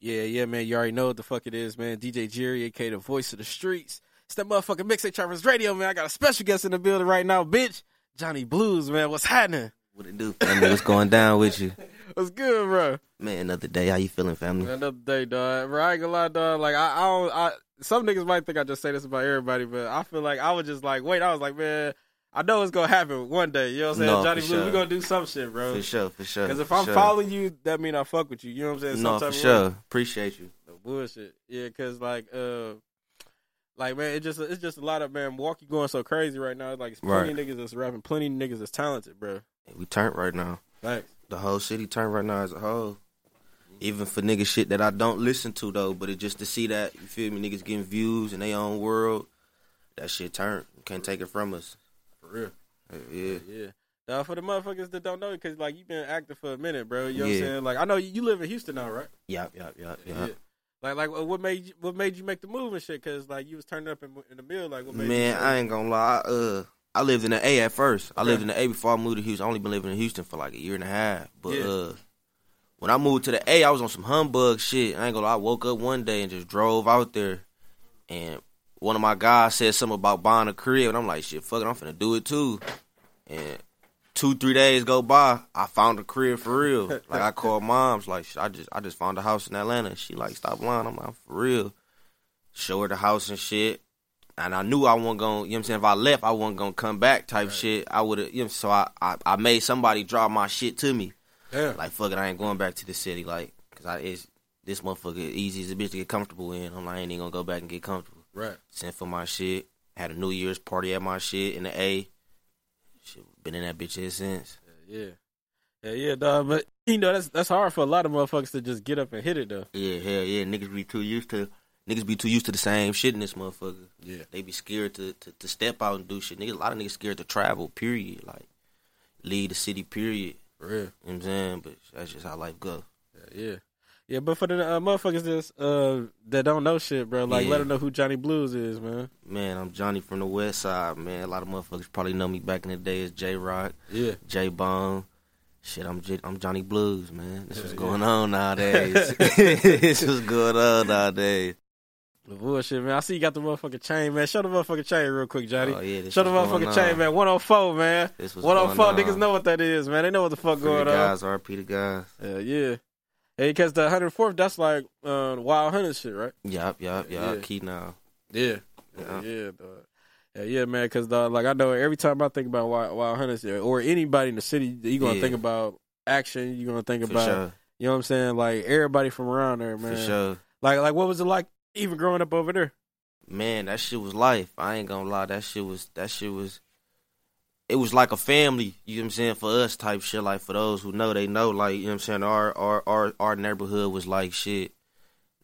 Yeah, yeah, man. You already know what the fuck it is, man. DJ Jerry, aka the voice of the streets. It's that motherfucking Mixtape Trappers Radio, man. I got a special guest in the building right now, bitch. Jonny Blves, man. What's happening? What it do, family? What's going down with you? What's good, bro? Man, another day. How you feeling, family? Another day, dog. Bro, I ain't gonna lie, dog. Like, I, I don't, I, some niggas might think I just say this about everybody, but I feel like I was just like, wait, I was like, man, I know it's gonna happen one day. You know what I'm saying? No, Johnny Blue? Sure. we gonna do some shit, bro. For sure, for sure. Because if I'm sure. following you, that mean I fuck with you. You know what I'm saying? No, for sure. way. Appreciate you. No bullshit. Yeah, cause like uh like man, it just it's just a lot of man Milwaukee going so crazy right now. Like it's plenty Right. of niggas that's rapping, plenty niggas that's talented, bro. We turned right now. Thanks. The whole city turned right now as a whole. Even for nigga shit that I don't listen to though, but it just to see that you feel me, niggas getting views in their own world, that shit turned. Can't take it from us. For real. Yeah. Yeah. Now for the motherfuckers that don't know, because like you've been active for a minute, bro. You know what I'm saying? Like I know you, live in Houston now, right? Yep, yep, yep, yep. Like like what made you, what made you make the move and shit? Cause like you was turning up in, in the mill. Like what made Man, I ain't gonna lie. Uh, I lived in the A at first. I Okay. lived in the A before I moved to Houston. I only been living in Houston for like a year and a half. But Yeah. uh, when I moved to the A, I was on some humbug shit. I ain't gonna lie. I woke up one day and just drove out there, and one of my guys said something about buying a crib, and I'm like, shit, fuck it, I'm finna do it too. And two, three days go by, I found a crib for real. like I called mom's, like I just, I just found a house in Atlanta. She like, stop lying. I'm like, for real. Show her the house and shit and I knew I wasn't to You know what I'm saying? If I left, I wasn't gonna come back. Type shit. I would have. You know, so I, I I made somebody drop my shit to me. Damn. Like fuck it, I ain't going back to the city. Like, cause I it's this motherfucker easy as a bitch to get comfortable in. I'm like, I ain't even gonna go back and get comfortable. Right. Sent for my shit. Had a New Year's party at my shit in the A. Shit, been in that bitch ever since. Yeah. Yeah, yeah, dog. But you know that's that's hard for a lot of motherfuckers to just get up and hit it though. Yeah, hell yeah. Niggas be too used to. Niggas be too used to the same shit in this motherfucker. Yeah. They be scared to, to, to step out and do shit. Niggas, a lot of niggas scared to travel. Period. Like leave the city. Period. For real. You know what I'm saying? But that's just how life go. Yeah, yeah. Yeah, but for the uh, motherfuckers that's, uh, that don't know shit, bro, like Yeah. let them know who Jonny Blves is, man. Man, I'm Johnny from the West Side. Man, a lot of motherfuckers probably know me back in the day as J Rock, Yeah. J Bone. Shit, I'm J- I'm Jonny Blves, man. This Yeah, what's yeah. going on nowadays. this what's going on nowadays. The bullshit, man. I see you got the motherfucking chain, man. Show the motherfucking chain real quick, Johnny. Oh yeah, Show the motherfucking chain, man. 104, man. This what's 104, going niggas know what that is, man. They know what the fuck Free going on. guys, RP the guys. Yeah, yeah. Hey, because the 104th, that's like uh, Wild Hunter shit, right? Yup, yup, Yeah. yup. Key now. Yeah. Yeah. Yeah, dog. Yeah, yeah, man. Because dog, like I know every time I think about Wild, Wild Hunters or anybody in the city, you gonna Yeah. think about Axion. You gonna think For about, sure. you know what I'm saying? Like everybody from around there, man. For sure. Like, like what was it like even growing up over there? Man, that shit was life. I ain't gonna lie. That shit was that shit was it was like a family, you know what I'm saying, for us type shit. Like for those who know, they know, like, you know what I'm saying, our our our, our neighborhood was like shit.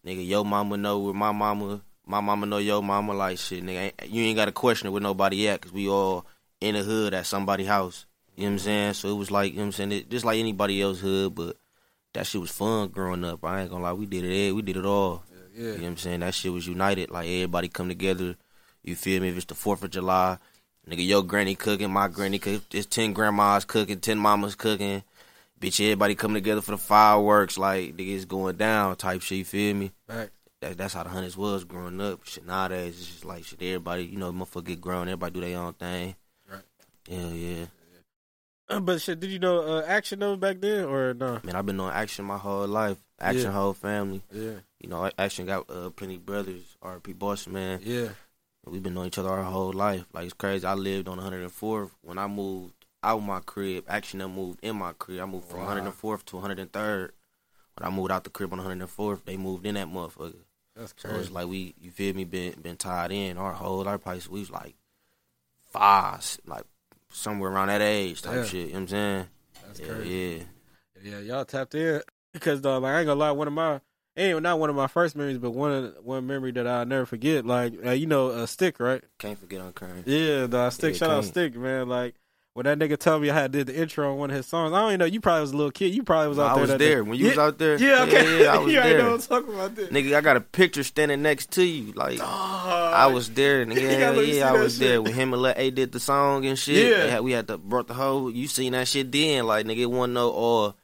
Nigga, your mama know where my mama my mama know your mama like shit, nigga. You ain't gotta question it with nobody at, cause we all in the hood at somebody's house. You know what I'm saying? So it was like, you know what I'm saying, it, just like anybody else hood, but that shit was fun growing up. I ain't gonna lie, we did it we did it all. Yeah, You know what I'm saying? That shit was united. Like everybody come together. You feel me? If it's the Fourth of July, nigga, your granny cooking, my granny cooking. It's ten grandmas cooking, ten mamas cooking. Bitch, everybody coming together for the fireworks. Like nigga, it's going down type shit. You feel me? Right. That, that's how the hunters was growing up. Shit nowadays, it's just like shit. Everybody, you know, motherfucker get grown. Everybody do their own thing. Right. Yeah, yeah. Uh, but shit, did you know uh, Axion though back then or no? Man, I've been on Axion my whole life. Axion Yeah. whole family. Yeah, You know, Axion got uh, plenty brothers. R.P. Boss man. yeah, We've been knowing each other our whole life. Like it's crazy. I lived on 104th when I moved out my crib. Actually, I moved in my crib. I moved from Wow. 104th to 103rd. When I moved out the crib on 104th, they moved in that motherfucker. that's So crazy. it's like we, you feel me, been been tied in. Our whole our place, we was like five, like somewhere around that age type Yeah. shit. You know what I'm saying? That's yeah, crazy. yeah. Yeah, y'all tapped in because dog, like I ain't gonna lie, one of my ain't not one of my first memories, but one of, one memory that I'll never forget. Like uh, you know, a stick, right? Can't forget on current. Yeah, dog, uh, stick. Yeah, shout out stick, man. Like when that nigga told me I had did the intro on one of his songs. I don't even know. You probably was a little kid. You probably was out there. I was there day. when you yeah, was out there. Yeah, okay. yeah, I was you there. know what I'm talking about. This. Nigga, I got a picture standing next to you. Like I was there, and yeah, gotta let me see yeah, I was shit. there when him and Lil A did the song and shit. Yeah. Had- we had to brought the whole. You seen that shit then? Like nigga, it wasn't no all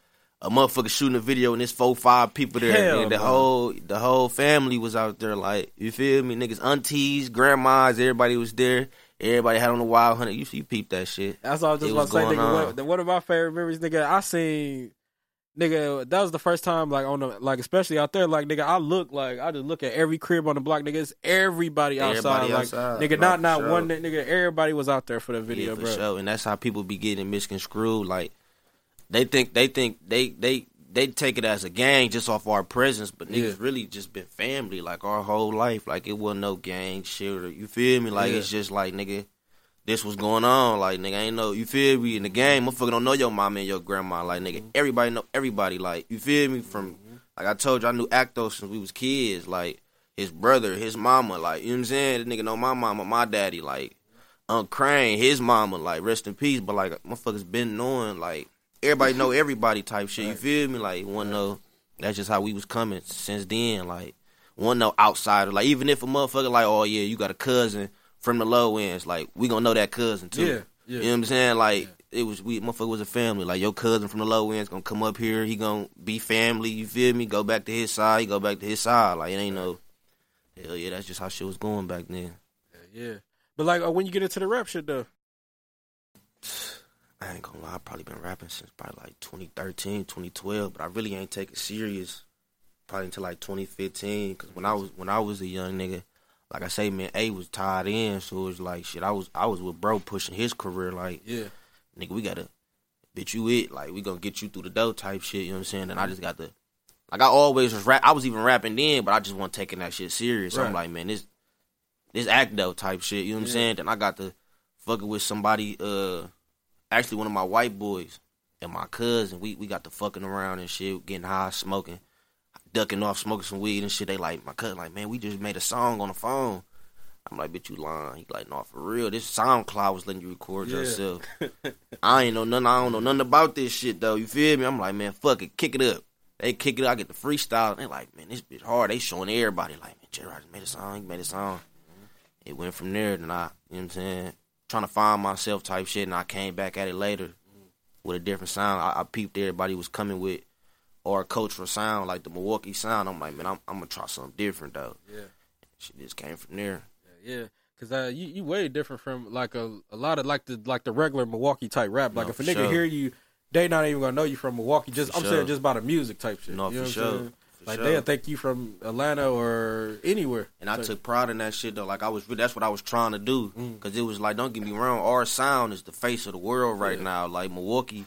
a motherfucker shooting a video and there's four, five people there, Hell and the no. whole the whole family was out there. Like you feel me, niggas, aunties, grandmas, everybody was there. Everybody had on the wild hunter. You you peep that shit. That's all I was just It about to say, nigga. on. One, the- one of my favorite memories, nigga. I seen, nigga. That was the first time, like on the, like especially out there, like nigga. I look like I just look at every crib on the block, nigga. It's everybody outside, Everybody like outside. nigga. Not not sure. one nigga. Everybody was out there for the video, yeah, for bro. sure. And that's how people be getting misconstrued. Like they think they think they they they take it as a gang just off our presence, but niggas Yeah. really just been family like our whole life. Like it wasn't no gang shit. You feel me? Like Yeah. it's just like nigga. This was going on, like nigga, ain't no, you feel me in the game. Motherfucker don't know your mama and your grandma, like nigga. Mm-hmm. Everybody know everybody, like you feel me. From mm-hmm. like I told you, I knew Acto since we was kids. Like his brother, his mama, like you know what I'm saying. The nigga know my mama, my daddy, like Unc Crane, his mama, like rest in peace. But like motherfuckers been knowing, like everybody know everybody type shit. You feel me? Like one know that's just how we was coming since then. Like one know outsider. Like even if a motherfucker like, oh yeah, you got a cousin from the low ends, like we gonna know that cousin too. Yeah, yeah. You know what I'm saying? Like it was we motherfucker was a family. Like your cousin from the low ends gonna come up here. He gonna be family. You feel me? Go back to his side. He go back to his side. Like it ain't no. Hell yeah, that's just how shit was going back then. Yeah, but like uh, when you get into the rap shit though, I ain't gonna lie, I've probably been rapping since probably like 2013, 2012, but I really ain't take it serious probably until like 2015. Cause when I was when I was a young nigga, like I say, man, A was tied in, so it was like shit. I was I was with bro pushing his career, like yeah, nigga, we gotta bitch you it, like we gonna get you through the dough type shit. You know what I'm saying? And I just got the like I always was rap. I was even rapping then, but I just wasn't taking that shit serious. So I'm like, man, this this act though type shit. You know what I'm saying? Then I got to fucking with somebody. uh Actually, one of my white boys and my cousin. We we got to fucking around and shit, getting high, smoking, ducking off, smoking some weed and shit. They like my cousin, like man, we just made a song on the phone. I'm like, bitch, you lying. He like, no, for real. This SoundCloud was letting you record Yeah. yourself. I ain't know nothing. I don't know nothing about this shit though. You feel me? I'm like, man, fuck it, kick it up. They kick it. up. I get the freestyle. They like, man, this bitch hard. They showing everybody like, man, Jerry just made a song. He made a song. It went from there. Then I, you know what I'm saying, trying to find myself type shit. And I came back at it later with a different sound. I, I peeped everybody was coming with or cultural sound like the Milwaukee sound. I'm like, man, I'm, I'm gonna try something different though. yeah. Shit just came from there. Yeah, because uh, you you way different from like a a lot of like the like the regular Milwaukee type rap. Like No, if a nigga sure. hear you, they not even gonna know you from Milwaukee. Just For I'm sure. saying just by the music type shit. No, you for sure. Like sure. they'll think you from Atlanta or anywhere. And I So- took pride in that shit though. Like I was, that's what I was trying to do. Mm. Cause it was like, don't get me wrong, our sound is the face of the world right Yeah. now. Like Milwaukee,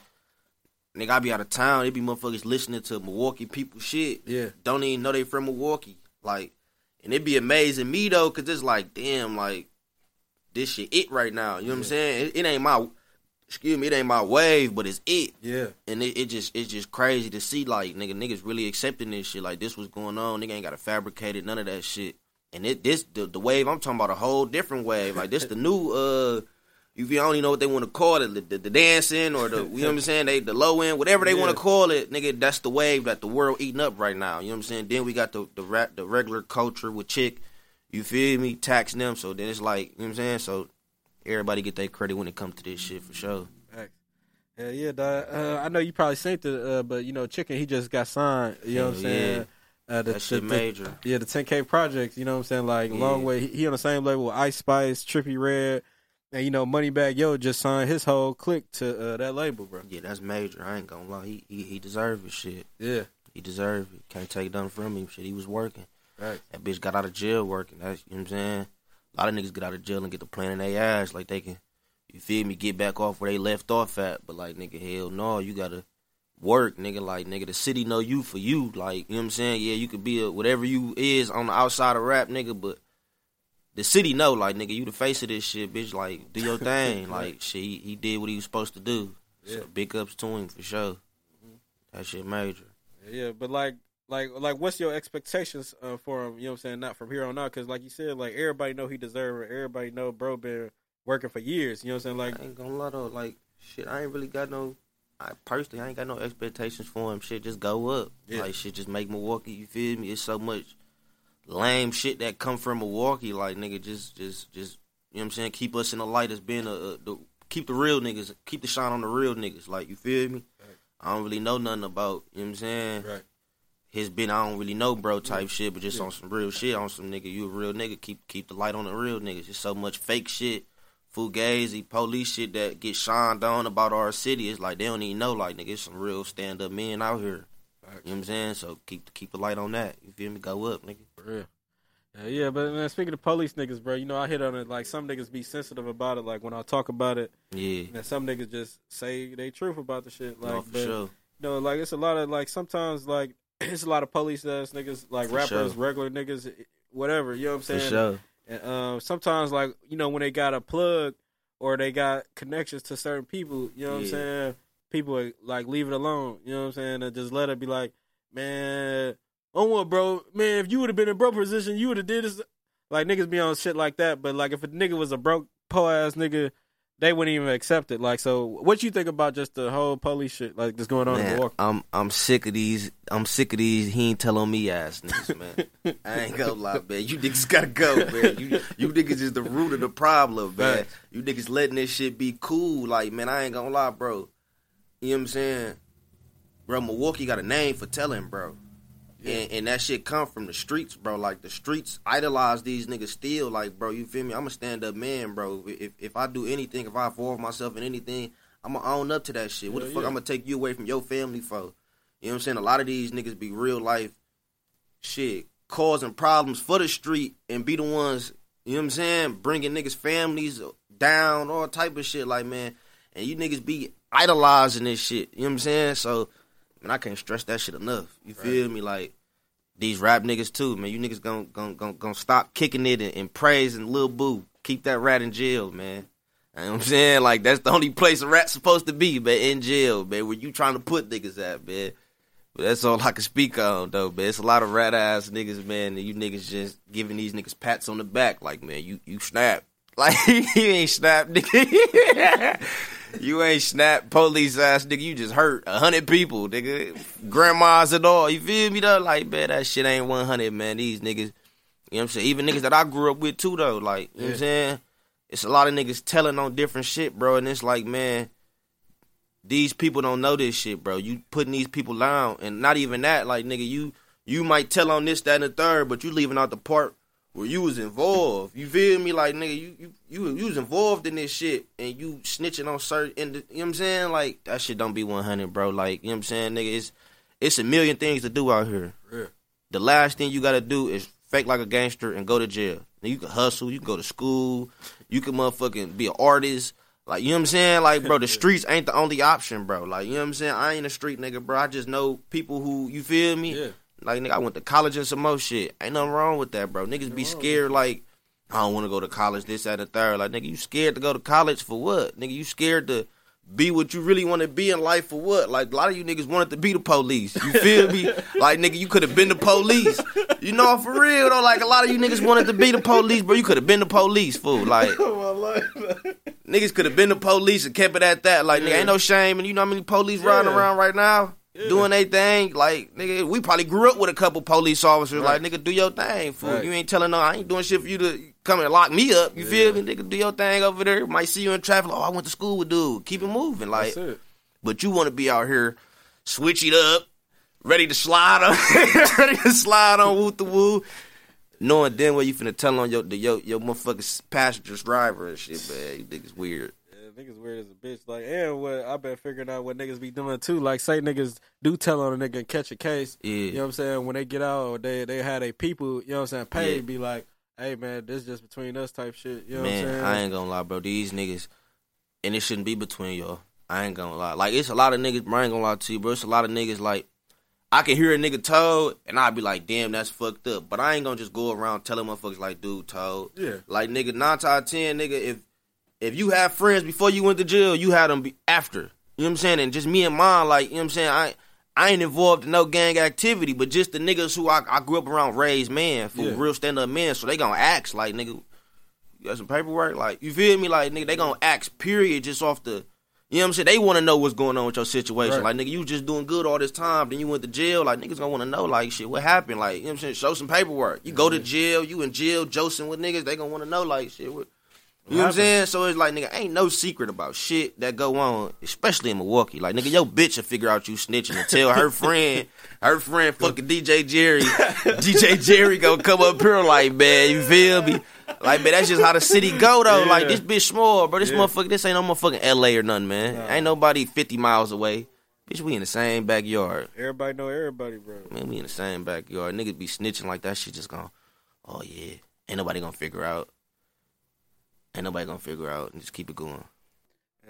nigga, I be out of town. It be motherfuckers listening to Milwaukee people shit. Yeah. Don't even know they from Milwaukee. Like, and it be amazing me though, cause it's like, damn, like this shit it right now. You know what I'm saying? It, it ain't my, excuse me, it ain't my wave, but it's it. Yeah, and it, it just it's just crazy to see like nigga niggas really accepting this shit. Like this was going on. Nigga ain't got to fabricate it none of that shit. And it this the, the wave I'm talking about a whole different wave. Like this the new uh if you don't even know what they want to call it. The, the, the dancing or the you know what I'm saying? They the low end whatever they want to call it nigga that's the wave that the world eating up right now. You know what I'm saying? Then we got the the rap the regular culture with chick you feel me taxing them. So then it's like you know what I'm saying? So everybody get their credit when it comes to this shit for sure. Yeah, yeah. Uh, I know you probably seen it, uh, but you know, Chicken he just got signed. You know what I'm Hell saying? Uh, the, that shit the- major Yeah, the 10K project. You know what I'm saying? Like Yeah. long way. He, he on the same level with Ice Spice, Trippie Redd, and you know, Moneybagg Yo just signed his whole clique to uh, that label, bro. Yeah, that's major. I ain't gonna lie. He he, he deserved his shit. Yeah, He deserved it. Can't take nothing from him. Shit, he was working. right. That bitch got out of jail working. That's you know what I'm saying. A lot of niggas get out of jail and get the plan in their ass like they can. You feel me? Get back off where they left off at. But like nigga, hell no, you gotta work, nigga. Like nigga, the city know you for you. Like you know what I'm saying. Yeah, you could be a, whatever you is on the outside of rap, nigga, but. The city know, like nigga, you the face of this shit, bitch. Like, do your thing. like, shit, he, he did what he was supposed to do. Yeah. So big ups to him for sure. Mm-hmm. That shit major. Yeah, but like, like, like, what's your expectations uh, for him? You know what I'm saying? Not from here on out, because like you said, like everybody know he deserve it. Everybody know bro been working for years. You know what I'm saying? Like, I ain't gonna lie though, like shit, I ain't really got no. I personally, I ain't got no expectations for him. Shit, just go up. Yeah. Like shit, just make Milwaukee. You feel me? It's so much lame shit that come from Milwaukee. Like nigga, just, just, just. You know what I'm saying? Keep us in the light as being a, a the, keep the real niggas, keep the shine on the real niggas. Like you feel me? I don't really know nothing about. You know what I'm saying? Right. His been I don't really know, bro, type shit, but just on some real shit, on some nigga, you a real nigga. Keep keep the light on the real niggas. Just so much fake shit, fugazi, police shit that get shined on about our city. It's like they don't even know, like nigga, it's some real stand up men out here. You know what I'm saying? So keep keep the light on that. You feel me? Go up, nigga. For real. Yeah, yeah, but man, speaking of police niggas, bro, you know I hit on it. Like some niggas be sensitive about it. Like when I talk about it, Yeah. and some niggas just say they truth about the shit. Like, no, for but, sure. you know, like it's a lot of like sometimes like it's a lot of police ass niggas, like For rappers, sure. regular niggas, whatever. You know what I'm saying? For sure. And um, sometimes like you know when they got a plug or they got connections to certain people, you know what I'm saying? People like leave it alone. You know what I'm saying? And just let it be like, man, oh what, bro, man, if you would have been in broke position, you would have did this. Like niggas be on shit like that, but like if a nigga was a broke po ass nigga, they wouldn't even accept it. Like, so what you think about just the whole police shit like that's going on in Man, Milwaukee? I'm I'm sick of these. I'm sick of these. He ain't telling me ass niggas, man. I ain't gonna lie, man. You niggas gotta go, man. You you niggas is the root of the problem, man. Facts. You niggas letting this shit be cool, like man. I ain't gonna lie, bro. You know what I'm saying, bro? Milwaukee got a name for telling, bro. And, and that shit come from the streets, bro. Like the streets idolize these niggas still. Like, bro, you feel me? I'm a stand up man, bro. If if I do anything, if I involve myself in anything, I'm gonna own up to that shit. What the fuck yeah. I'm gonna take you away from your family for? You know what I'm saying? A lot of these niggas be real life shit, causing problems for the street and be the ones, you know what I'm saying, bringing niggas' families down, all type of shit. Like, man, and you niggas be idolizing this shit. You know what I'm saying? So, man, I can't stress that shit enough. You feel me? Like, these rap niggas too, man. You niggas gonna gonna gon' gon' stop kicking it and, and praising Lil Boo. Keep that rat in jail, man. You know what I'm saying? Like that's the only place a rat's supposed to be, man, in jail, man, where you trying to put niggas at, man. But that's all I can speak on though, man. It's a lot of rat ass niggas, man, and you niggas just giving these niggas pats on the back, like, man, you you snap. Like you ain't snap, nigga. you ain't snap police ass nigga. You just hurt a hundred people, nigga. Grandmas and all. You feel me though? Like, man, that shit ain't one hundred, man. These niggas, you know what I'm saying? Even niggas that I grew up with too though. Like, you know what I'm saying? It's a lot of niggas telling on different shit, bro. And it's like, man, these people don't know this shit, bro. You putting these people down, and not even that. Like, nigga, you you might tell on this, that, and the third, but you leaving out the part where you was involved. You feel me? Like, nigga, you you you, you was involved in this shit, and you snitching on certain. And you know what I'm saying? Like, that shit don't be 100, bro. Like, you know what I'm saying, nigga? It's it's a million things to do out here. Yeah. The last thing you gotta do is fake like a gangster and go to jail. Now you can hustle, you can go to school, you can motherfucking be an artist. Like, you know what I'm saying? Like, bro, the streets ain't the only option, bro. Like, you know what I'm saying? I ain't a street nigga, bro. I just know people who, you feel me? Yeah. Like, nigga, I went to college and some more shit. Ain't nothing wrong with that, bro. Niggas be scared, like, I don't want to go to college, this, that, and the third. Like, nigga, you scared to go to college for what? Nigga, you scared to be what you really want to be in life for what? Like, a lot of you niggas wanted to be the police. You feel me? like, nigga, you could have been the police. You know, for real, though. Like, a lot of you niggas wanted to be the police, bro. You could have been the police, fool. Like, niggas could have been the police and kept it at that. Like, nigga, ain't no shame. And you know how many police riding Yeah. around right now? Doing their thing, like nigga, we probably grew up with a couple police officers. Right. Like nigga, do your thing, fool. Right. You ain't telling no, I ain't doing shit for you to come and lock me up. You feel me, nigga? Do your thing over there. Might see you in traffic. Oh, I went to school with dude. Keep it moving, like. It. But you want to be out here, switch it up, ready to slide on, ready to slide on woo the woo, knowing then what you finna tell on your the, your your motherfucking passenger driver and shit, man. You think it's weird. Yeah, niggas weird as a bitch. Like, and what I've been figuring out what niggas be doing too. Like, say niggas do tell on a nigga and catch a case. Yeah. You know what I'm saying? When they get out, or they they had a people. You know what I'm saying? Pay Yeah. be like, hey man, this just between us type shit. You know Man, what I'm saying? I ain't gonna lie, bro. These niggas, and it shouldn't be between y'all. I ain't gonna lie. Like it's a lot of niggas. Bro, I ain't gonna lie to you, bro. It's a lot of niggas. Like I can hear a nigga told, and I'd be like, damn, that's fucked up. But I ain't gonna just go around telling motherfuckers like, dude, told. Yeah. Like nigga, nine out of ten, nigga, if if you have friends before you went to jail, you had them after. You know what I'm saying? And just me and mine, like, you know what I'm saying? I I ain't involved in no gang activity, but just the niggas who I, I grew up around raised man, for Yeah. real stand up men, so they gonna ask like nigga, you got some paperwork? Like, you feel me? Like, nigga, they gonna ask period just off the you know what I'm saying? They wanna know what's going on with your situation. Right. Like, nigga, you just doing good all this time, then you went to jail. Like, niggas gonna wanna know, like, shit, what happened? Like, you know what I'm saying? Show some paperwork. You go to jail, you in jail, josing with niggas, they gonna wanna know, like, shit, what You know what I'm saying? So it's like, nigga, ain't no secret about shit that go on, especially in Milwaukee. Like, nigga, your bitch will figure out you snitching and tell her friend, her friend fucking DJ Jerry, DJ Jerry gonna come up here like, man, you feel me? Like, man, that's just how the city go though. Like, this bitch small, bro. This Yeah. motherfucker, this ain't no motherfucking LA or nothing, man. Ain't nobody 50 miles away. Bitch, we in the same backyard. Everybody know everybody, bro. Man, we in the same backyard. Niggas be snitching like that shit just gone, oh yeah. Ain't nobody gonna figure out. Ain't nobody gonna figure out and just keep it going.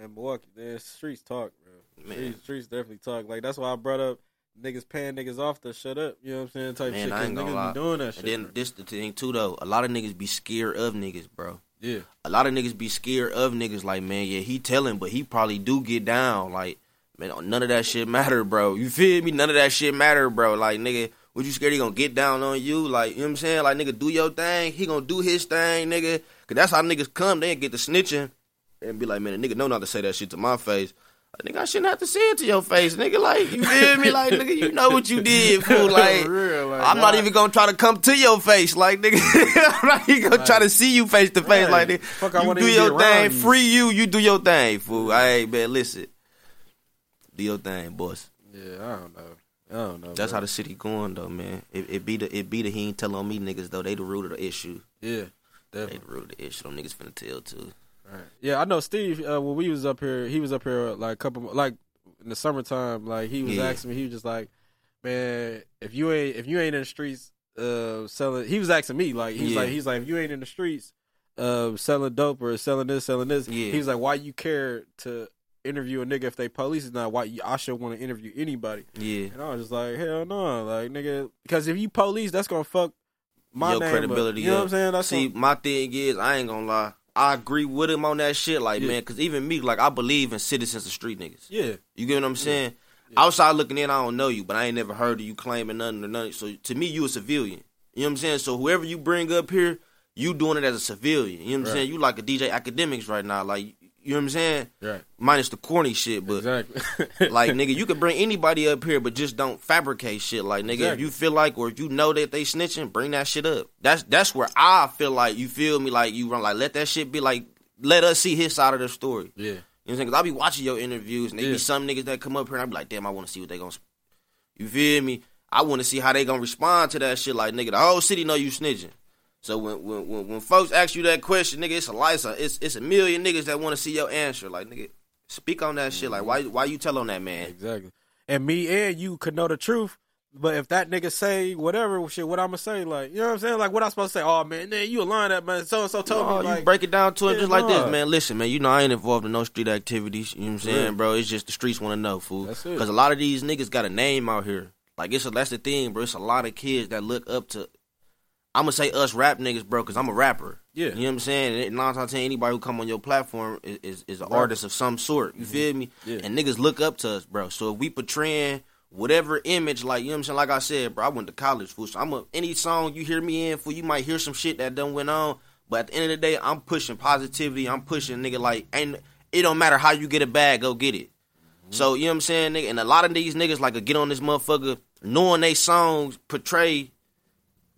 And Milwaukee, man, streets talk, bro. Man. Streets, streets definitely talk. Like that's why I brought up niggas paying niggas off to shut up. You know what I'm saying? Type Man, shit. I ain't gonna niggas lie. be doing that shit. And then bro. this the thing too though. A lot of niggas be scared of niggas, bro. yeah, A lot of niggas be scared of niggas. Like man, yeah, he telling, but he probably do get down. Like man, none of that shit matter, bro. You feel me? None of that shit matter, bro. Like nigga, what you scared he gonna get down on you? Like you know what I'm saying? Like nigga, do your thing. He gonna do his thing, nigga. Cause that's how niggas come. They ain't get the snitching and be like, man, a nigga know not to say that shit to my face. Like, nigga, I shouldn't have to say it to your face, nigga. Like, you feel me? Like, nigga, you know what you did, fool. Like, real, like, I'm not why? even gonna try to come to your face, like nigga. I'm not even gonna try to see you face to face, like nigga. Fuck, I you do your thing, you. free you. You do your thing, fool. Hey, man, listen, do your thing, boss. yeah. I don't know. I don't know. That's bro. how the city going though, man. It, it be the it be the he ain't tell on me niggas though. They the root of the issue. Yeah, definitely. the root of the issue. Them niggas finna tell too. Right. Yeah, I know Steve. Uh, when we was up here, he was up here like a couple, like in the summertime. Like he was Yeah. asking me, he was just like, "Man, if you ain't if you ain't in the streets uh, selling," he was asking me like he's Yeah. like he's like if you ain't in the streets uh, selling dope or selling this, selling this, Yeah. he was like, "Why you care to interview a nigga if they police is not? Why you, I should want to interview anybody?" Yeah, And I was just like, "Hell no, like nigga, because if you police, that's gonna fuck my Your name up. credibility You know what I'm saying? That's See, my thing is, I ain't gonna lie. I agree with him on that shit, like Yeah. man, because even me, like I believe in citizens of street niggas. yeah, You get what I'm saying? Yeah. Outside looking in, I don't know you, but I ain't never heard of you claiming nothing or nothing. So to me, you a civilian. You know what I'm saying? So whoever you bring up here, you doing it as a civilian. You know what I'm Right. saying? You like a DJ Akademiks right now, like you know what I'm saying? right, Minus the corny shit, but exactly. like nigga, you could bring anybody up here, but just don't fabricate shit. Like nigga, if you feel like or if you know that they snitching, bring that shit up. That's that's where I feel like you feel me. Like you run like let that shit be like let us see his side of the story. yeah. You know what I'm saying? Cause I be watching your interviews and they Yeah. be some niggas that come up here and I be like, damn, I want to see what they gonna. You feel me? I want to see how they gonna respond to that shit. Like nigga, the whole city know you snitching. So when when when, when folks ask you that question, nigga, it's a license. It's it's a million niggas that want to see your answer. Like nigga, speak on that shit. Like why mm-hmm. why you tell on that man? Exactly. And me and you could know the truth, but if that nigga say whatever shit, what I'ma say, like you know what I'm saying? Like what I supposed to say? Oh man, man, you a line up, man. So and so told No, me you like break it down to him Yeah, just like nah. this, man. Listen, man, you know I ain't involved in no street activities. You know what I'm saying, Yeah. bro? It's just the streets want to know, fool. That's it. Because a lot of these niggas got a name out here. Like it's a, that's the thing, bro. It's a lot of kids that look up to. I'm gonna say us rap niggas, bro, because I'm a rapper. Yeah. you know what I'm saying. And nine times ten, anybody who come on your platform is is, is an Right. artist of some sort. You mm-hmm. feel me? Yeah. And niggas look up to us, bro. So if we portraying whatever image, like you know what I'm saying, like I said, bro, I went to college, fool. So I'm a any song you hear me in, fool, you might hear some shit that done went on. But at the end of the day, I'm pushing positivity. I'm pushing nigga like, and it don't matter how you get a bag, go get it. Mm-hmm. So you know what I'm saying, nigga. And a lot of these niggas like to get on this motherfucker, knowing they songs portray,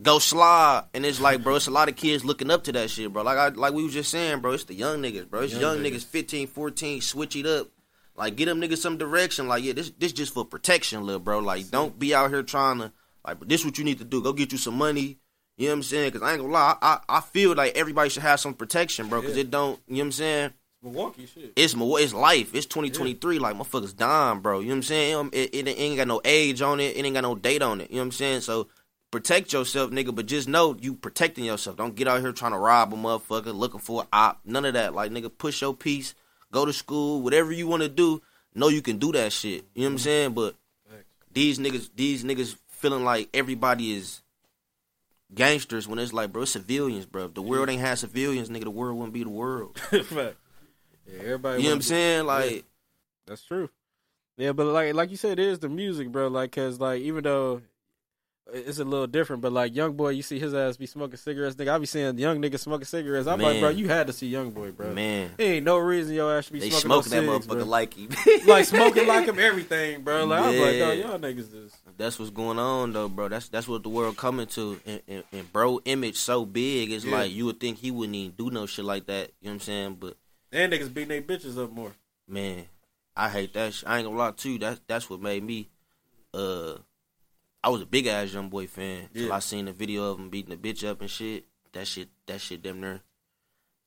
go slide, and it's like, bro, it's a lot of kids looking up to that shit, bro. Like I, like we was just saying, bro, it's the young niggas, bro. It's young, Young niggas. niggas. 15, 14, switch it up. Like get them niggas some direction. Like yeah, this this just for protection, little bro. Like don't be out here trying to like. This what you need to do. Go get you some money. You know what I'm saying? Because I ain't gonna lie, I, I feel like everybody should have some protection, bro. Because Yeah. it don't. You know what I'm saying? Milwaukee shit. it's it's life. It's 2023. Like motherfuckers dying, bro. You know what I'm saying? It, it, it ain't got no age on it. It ain't got no date on it. You know what I'm saying? So protect yourself, nigga. But just know you protecting yourself. Don't get out here trying to rob a motherfucker, looking for a op. None of that. Like nigga, push your piece. Go to school. Whatever you want to do, know you can do that shit. You know what I'm saying? But these niggas, these niggas feeling like everybody is gangsters when it's like, bro, it's civilians, bro. If the world ain't had civilians, nigga, the world wouldn't be the world. Yeah, everybody. You know what I'm be- saying? Like. That's true. Yeah, but like like you said, it is the music, bro. Like, cause like even though, it's a little different. But like young boy, you see his ass be smoking cigarettes. Nigga, I be seeing young niggas smoking cigarettes. I'm like, bro, you had to see young boy, bro. Man, There ain't no reason your ass should be they smoking, smoking that cigs, motherfucker bro. like him. like smoking like him, everything, bro. Like I was like, Yeah. dog, y'all niggas just That's what's going on though, bro. That's that's what the world coming to. And, and, and bro, image so big, it's Yeah. like you would think he wouldn't even do no shit like that. You know what I'm saying? But and niggas beating their bitches up more. man, I hate that. Shit. I ain't gonna lie to you. That's that's what made me. Uh, I was a big ass young boy fan Yeah. I seen the video of him beating the bitch up and shit. That shit, that shit, damn near.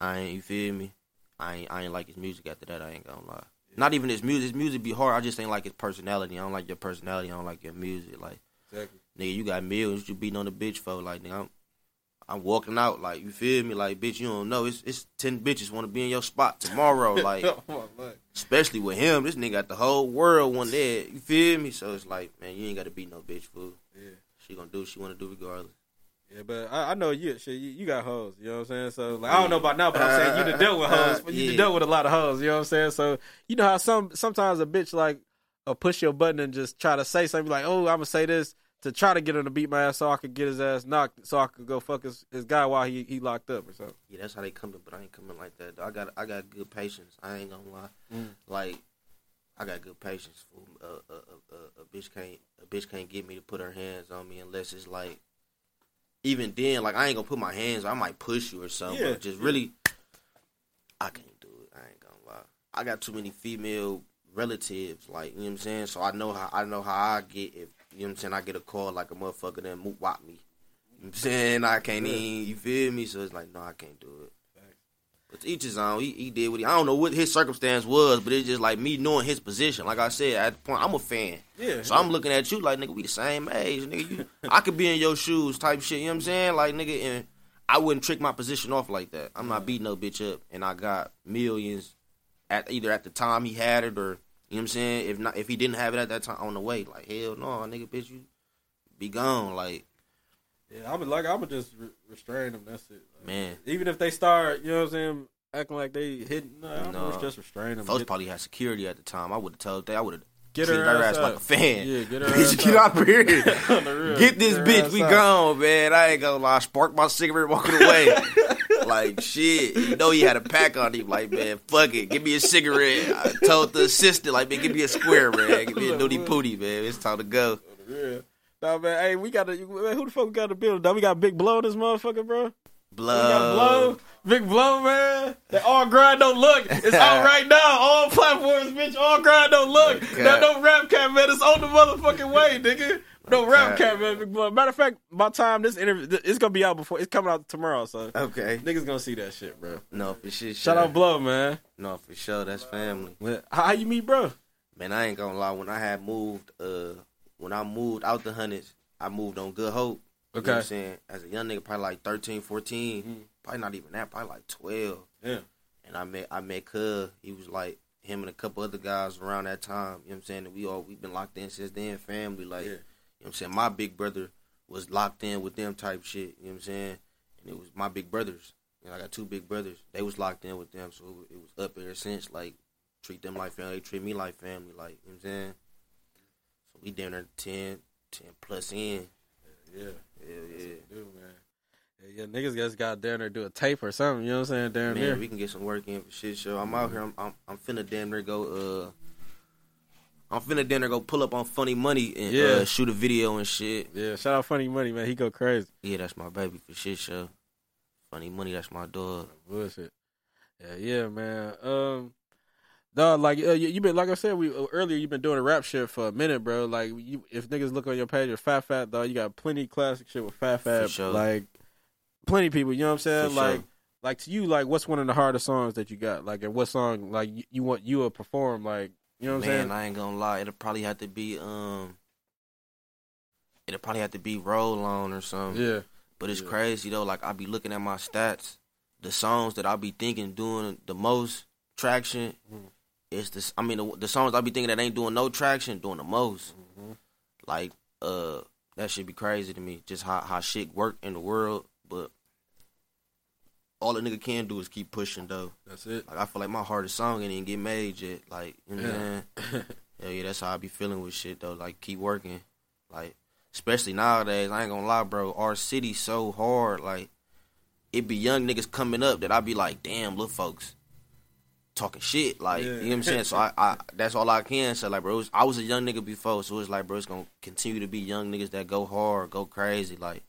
I ain't. You feel me? I ain't. I ain't like his music after that. I ain't gonna lie. Not even his music. His music be hard. I just ain't like his personality. I don't like your personality. I don't like your music. Like. Exactly. nigga, you got millions you beating on the bitch for. Like, nigga, I'm, I'm walking out. Like, you feel me? Like, bitch, you don't know. It's it's ten bitches want to be in your spot tomorrow. Like, Oh. Especially with him, this nigga got the whole world one there. You feel me? So it's like, man, you ain't got to beat no bitch, fool. yeah. She gonna do what she want to do regardless. Yeah, but I, I know you shit. You, you got hoes. You know what I'm saying? So like, I don't know about now, but I'm saying you done dealt with hoes. You Yeah. dealt with a lot of hoes. You know what I'm saying? So you know how some sometimes a bitch like uh, push your button and just try to say something like, "Oh, I'm gonna say this." To try to get him to beat my ass so I could get his ass knocked, so I could go fuck his, his guy while he, he locked up or something. Yeah, that's how they coming, but I ain't coming like that. Though. I got I got good patience. I ain't gonna lie. Mm. Like, I got good patience. Fool. A, a, a, a, bitch can't a bitch can't get me to put her hands on me unless it's like. Even then, like I ain't gonna put my hands. I might push you or something. Yeah, But just really, I can't do it. I ain't gonna lie. I got too many female relatives. Like you know what I'm saying. So I know how I know how I get if you know what I'm saying. I get a call like a motherfucker then moot wop me. You know what I'm saying I can't Yeah. even. You feel me? So it's like no, I can't do it. But each his own. He, he did what he. I don't know what his circumstance was, but it's just like me knowing his position. Like I said, at the point, I'm a fan. Yeah. So I'm looking at you like, nigga, we the same age, nigga. You, I could be in your shoes, type shit. You know what I'm saying? Like, nigga, and I wouldn't trick my position off like that. I'm not beating no bitch up, and I got millions at either at the time he had it or you know what I'm saying. If not, if he didn't have it at that time on the way, like hell no, nigga, bitch, you be gone. Like, Yeah, I would like I would just re- restrain them. That's it. Like, man, Even if they start, you know what I'm saying, acting like they hitting, no, I No. just restrain them. folks Get, probably had security at the time. I would have told they, I would have get her, her ass, ass like a fan. Yeah, get her Bitch, get out of here. Real, Get this her bitch, we out. gone, man. I ain't gonna lie. Spark my cigarette walking away. like shit. You know he had a pack on him. Like, man, fuck it. Give me a cigarette. I told the assistant, like, man, give me a square, man. Give me a nudie pooty, man. It's time to go. Real. Nah, man, hey, we got to, man, who the fuck we got to build? Dog, we got Big Blow this motherfucker, bro. Blow. We got Blow. Big Blow, man. That all grind don't look. It's out right now. All platforms, bitch. All grind don't look. Okay. Now, no rap cat, man. It's on the motherfucking way, nigga. No rap cat, man. Big Blow. Matter of fact, by time this interview, it's gonna be out before. It's coming out tomorrow, so Okay. niggas gonna see that shit, bro. No, for sure. Shout out Blow, man. No, for sure. That's family. How, how you meet, bro? Man, I ain't gonna lie. When I had moved, uh, when I moved out the hundreds, I moved on Good Hope. You know what I'm saying? As a young nigga, probably like 13, 14. Mhm. Probably not even that. Probably like 12. Yeah. and I met I met Cub. He was like him and a couple other guys around that time. You know what I'm saying? And we all we've been locked in since then, family. Like Yeah. you know what I'm saying? My big brother was locked in with them type shit. You know what I'm saying? And it was my big brothers. You know, I got two big brothers. They was locked in with them, so it was up ever since. Like treat them like family, they treat me like family. Like you know what I'm saying? So we down there 10, 10 plus in. Yeah. Hell yeah. Dude, man. Yeah, yeah, niggas just got down there do a tape or something. You know what I'm saying? Down Man, there. we can get some work in for shit show. I'm out here. I'm I'm, I'm finna damn near go. Uh, I'm finna damn near go pull up on Funny Money and Yeah. uh, shoot a video and shit. Yeah, shout out Funny Money, man. He go crazy. Yeah, that's my baby for shit show. Funny Money, that's my dog. Bullshit. Yeah, yeah, man. Um, dog, like uh, you, you been like I said, we uh, earlier you've been doing a rap shit for a minute, bro. Like, you, if niggas look on your page, of Fat Fat, dog, you got plenty classic shit with Fat Fat. sure. Like, plenty of people. You know what I'm saying? For like, sure. like to you, like, what's one of the hardest songs that you got? Like, and what song like you, you want you to perform? Like, you know what I'm saying? I ain't gonna lie. It'll probably have to be um. It'll probably have to be Roll On or something. yeah, But it's Yeah. crazy though. Like I be looking at my stats, the songs that I be thinking doing the most traction. Mhm. It's this. I mean, the, the songs I be thinking that ain't doing no traction, doing the most. Mhm. Like, uh, that should be crazy to me. Just how how shit work in the world, but all a nigga can do is keep pushing though. that's it. Like I feel like my hardest song ain't even get made yet. Like you know what I'm saying? Hell yeah, that's how I be feeling with shit though. Like keep working. Like especially nowadays. I ain't gonna lie, bro. Our city so hard. Like it be young niggas coming up that I be like, damn, little folks talking shit. Like Yeah. you know what I'm saying. So I, I that's all I can say. Like bro, was, I was a young nigga before, so it's like, bro, it's gonna continue to be young niggas that go hard, go crazy. Like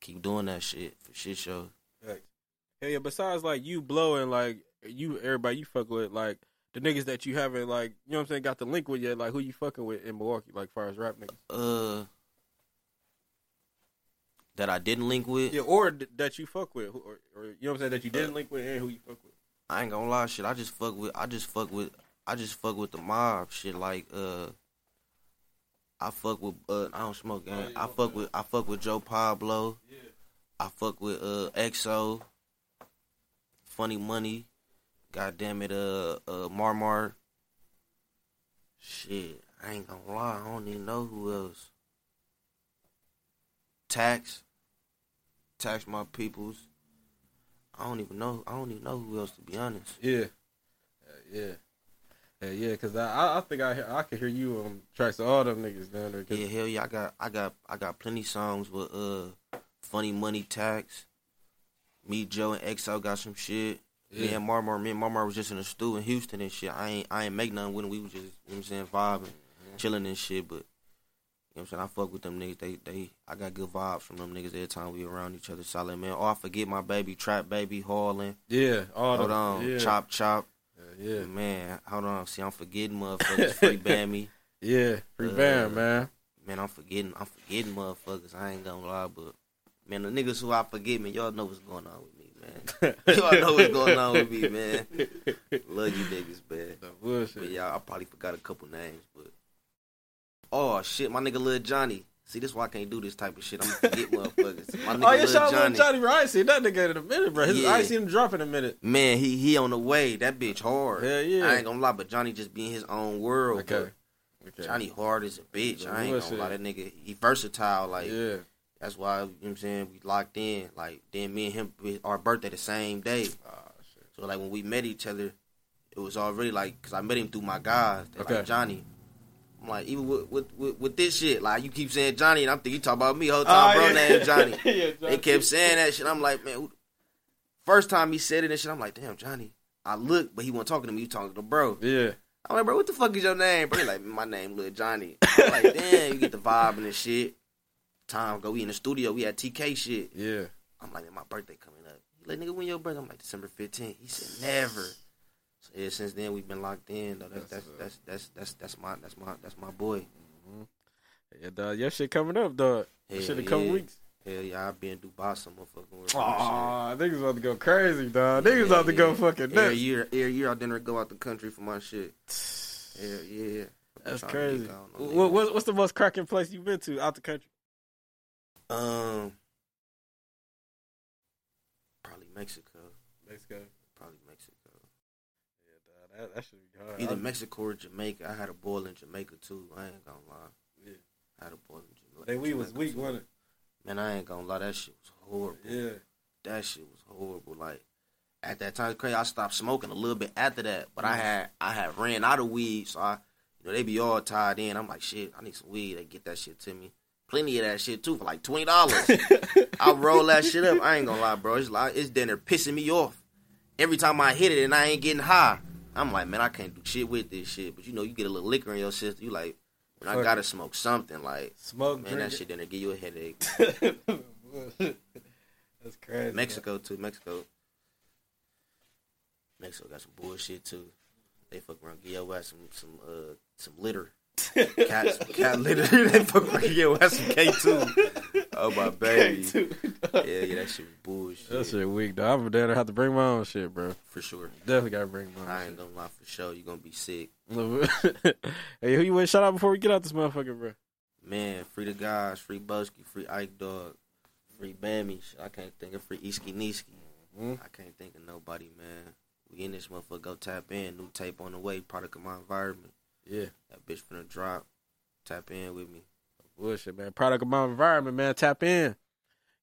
keep doing that shit for shit show. Hell yeah, besides like you blowing like you everybody you fuck with, like the niggas that you haven't like you know what I'm saying, got the link with yet, like who you fucking with in Milwaukee, like far as rap niggas. Uh, that I didn't link with. Yeah, or th- that you fuck with, or, or you know what I'm saying, that you didn't link with and who you fuck with. I ain't gonna lie, shit. I just fuck with. I just fuck with. I just fuck with the mob, shit. Like, uh, I fuck with. Uh, I don't smoke. Gang. I fuck with. I fuck with Joe Pablo. I fuck with uh EXO. Funny Money. God damn it. Uh, uh, Marmar. Shit, I ain't gonna lie. I don't even know who else. Tax. Tax my peoples. I don't even know. I don't even know who else to be honest. Yeah, Uh, yeah, yeah, yeah. Because I, I, think I, I could hear you on tracks of all them niggas down there. 'cause- Yeah, hell yeah, I got I got I got plenty songs with uh Funny Money Tax. Me, Joe, and EXO got some shit. Me Yeah. and Marmar, me and Marmar was just in the stew in Houston and shit. I ain't I ain't make nothing with them. We was just you know what I'm saying vibing, chilling and shit. But you know what I'm saying I fuck with them niggas. They they I got good vibes from them niggas every time we around each other. Solid man. Oh, I forget my baby, Trap Baby, Hauling. yeah, all Hold on, yeah. Chop Chop. Yeah, yeah, Man, hold on. See, I'm forgetting motherfuckers. Free Bammy. yeah. Free Uh, band, man. Man, I'm forgetting. I'm forgetting motherfuckers. I ain't gonna lie, but man, the niggas who I forget, man, y'all know what's going on with me, man. y'all know what's going on with me, man. Love you niggas, man. But yeah, I probably forgot a couple names, but oh shit, my nigga Lil Johnny. See, this why I can't do this type of shit. I'm gonna forget motherfuckers. My nigga Oh yeah, shout out Johnny. bro. I ain't seen that nigga in a minute, bro. His, Yeah. I ain't seen him drop in a minute. Man, he he on the way. That bitch hard. Hell yeah. I ain't gonna lie, but Johnny just be in his own world. Okay. Okay. Johnny hard as a bitch. I ain't gonna lie, that nigga he versatile. Like yeah. That's why, you know what I'm saying, we locked in. Like, then me and him, our birthday the same day. Oh shit. So, like, when we met each other, it was already like, because I met him through my guys. Okay. like, Johnny. I'm like, even with, with, with, with this shit, like, you keep saying Johnny, and I'm thinking you talk about me the whole time, Oh, bro, yeah. name Johnny. yeah, They kept saying that shit. I'm like, man, who- first time he said it and shit, I'm like, damn, Johnny. I look, but he wasn't talking to me, he talking to bro. Yeah. I'm like, bro, what the fuck is your name? Bro, he like, my name Lil Johnny. I'm like, damn, you get the vibe and the shit. Time go, we in the studio, we had TK shit. Yeah. I'm like, man, my birthday coming up. He like, nigga, when your birthday? I'm like, December 15th. He said, never. Yeah, since then we've been locked in. Though. That's that's that's that's that's that's my that's my that's my boy. Yeah, dog. Your shit coming up, dog. Hell shit in a couple yeah. weeks. Hell yeah, I'll be in Dubai some motherfucking work. Aw, niggas about to go crazy, dog. Niggas about to go fucking Every nuts. year, every year I dinner go out the country for my shit. Hell yeah. That's crazy. What, what, what's the most cracking place you've been to out the country? Um, probably Mexico. Mexico. Probably Mexico. That, that should be hard. Either Mexico or Jamaica. I had a boil in Jamaica too. I ain't gonna lie. Yeah. I had a boil in Jamaica. They we was weak, wasn't it? Man, I ain't gonna lie. That shit was horrible. Yeah. That shit was horrible. Like at that time, crazy. I stopped smoking a little bit after that, but I mm. had I had ran out of weed, so I, you know, they be all tied in. I'm like, shit, I need some weed. They get that shit to me. Plenty of that shit too for like twenty dollars. I roll that shit up. I ain't gonna lie, bro. It's like it's dinner pissing me off every time I hit it, and I ain't getting high. I'm like, man, I can't do shit with this shit. But you know, you get a little liquor in your system. You like, man, I Fuck gotta smoke something. Like, Smoke, man, that shit dinner give you a headache. That's crazy. Mexico too. Mexico. Mexico got some bullshit too. They fuck around give your ass some some uh some litter. Cat cat litter. they fuck around give your ass some K two. Oh my baby. Yeah, yeah, that shit was bullshit. That shit weak, dog. I'm down to have to bring my own shit, bro. For sure. Definitely gotta bring my own shit. I own ain't gonna lie for sure. You gonna be sick. hey, who you want to shout out before we get out this motherfucker, bro? Man, free the guys, free Busky, free Ike Dog, free Bammy. I can't think of free Iski Niski. Mhm. I can't think of nobody, man. We in this motherfucker. Go tap in. New tape on the way. Product of my environment. Yeah. That bitch finna drop. Tap in with me. Bullshit, man. Product of my environment, man. Tap in.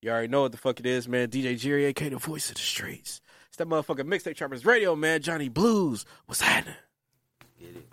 You already know what the fuck it is, man. DJ Jerry, aka the voice of the streets. It's that motherfucker mixtape choppers radio, man. Jonny Blves. What's happening? Get it.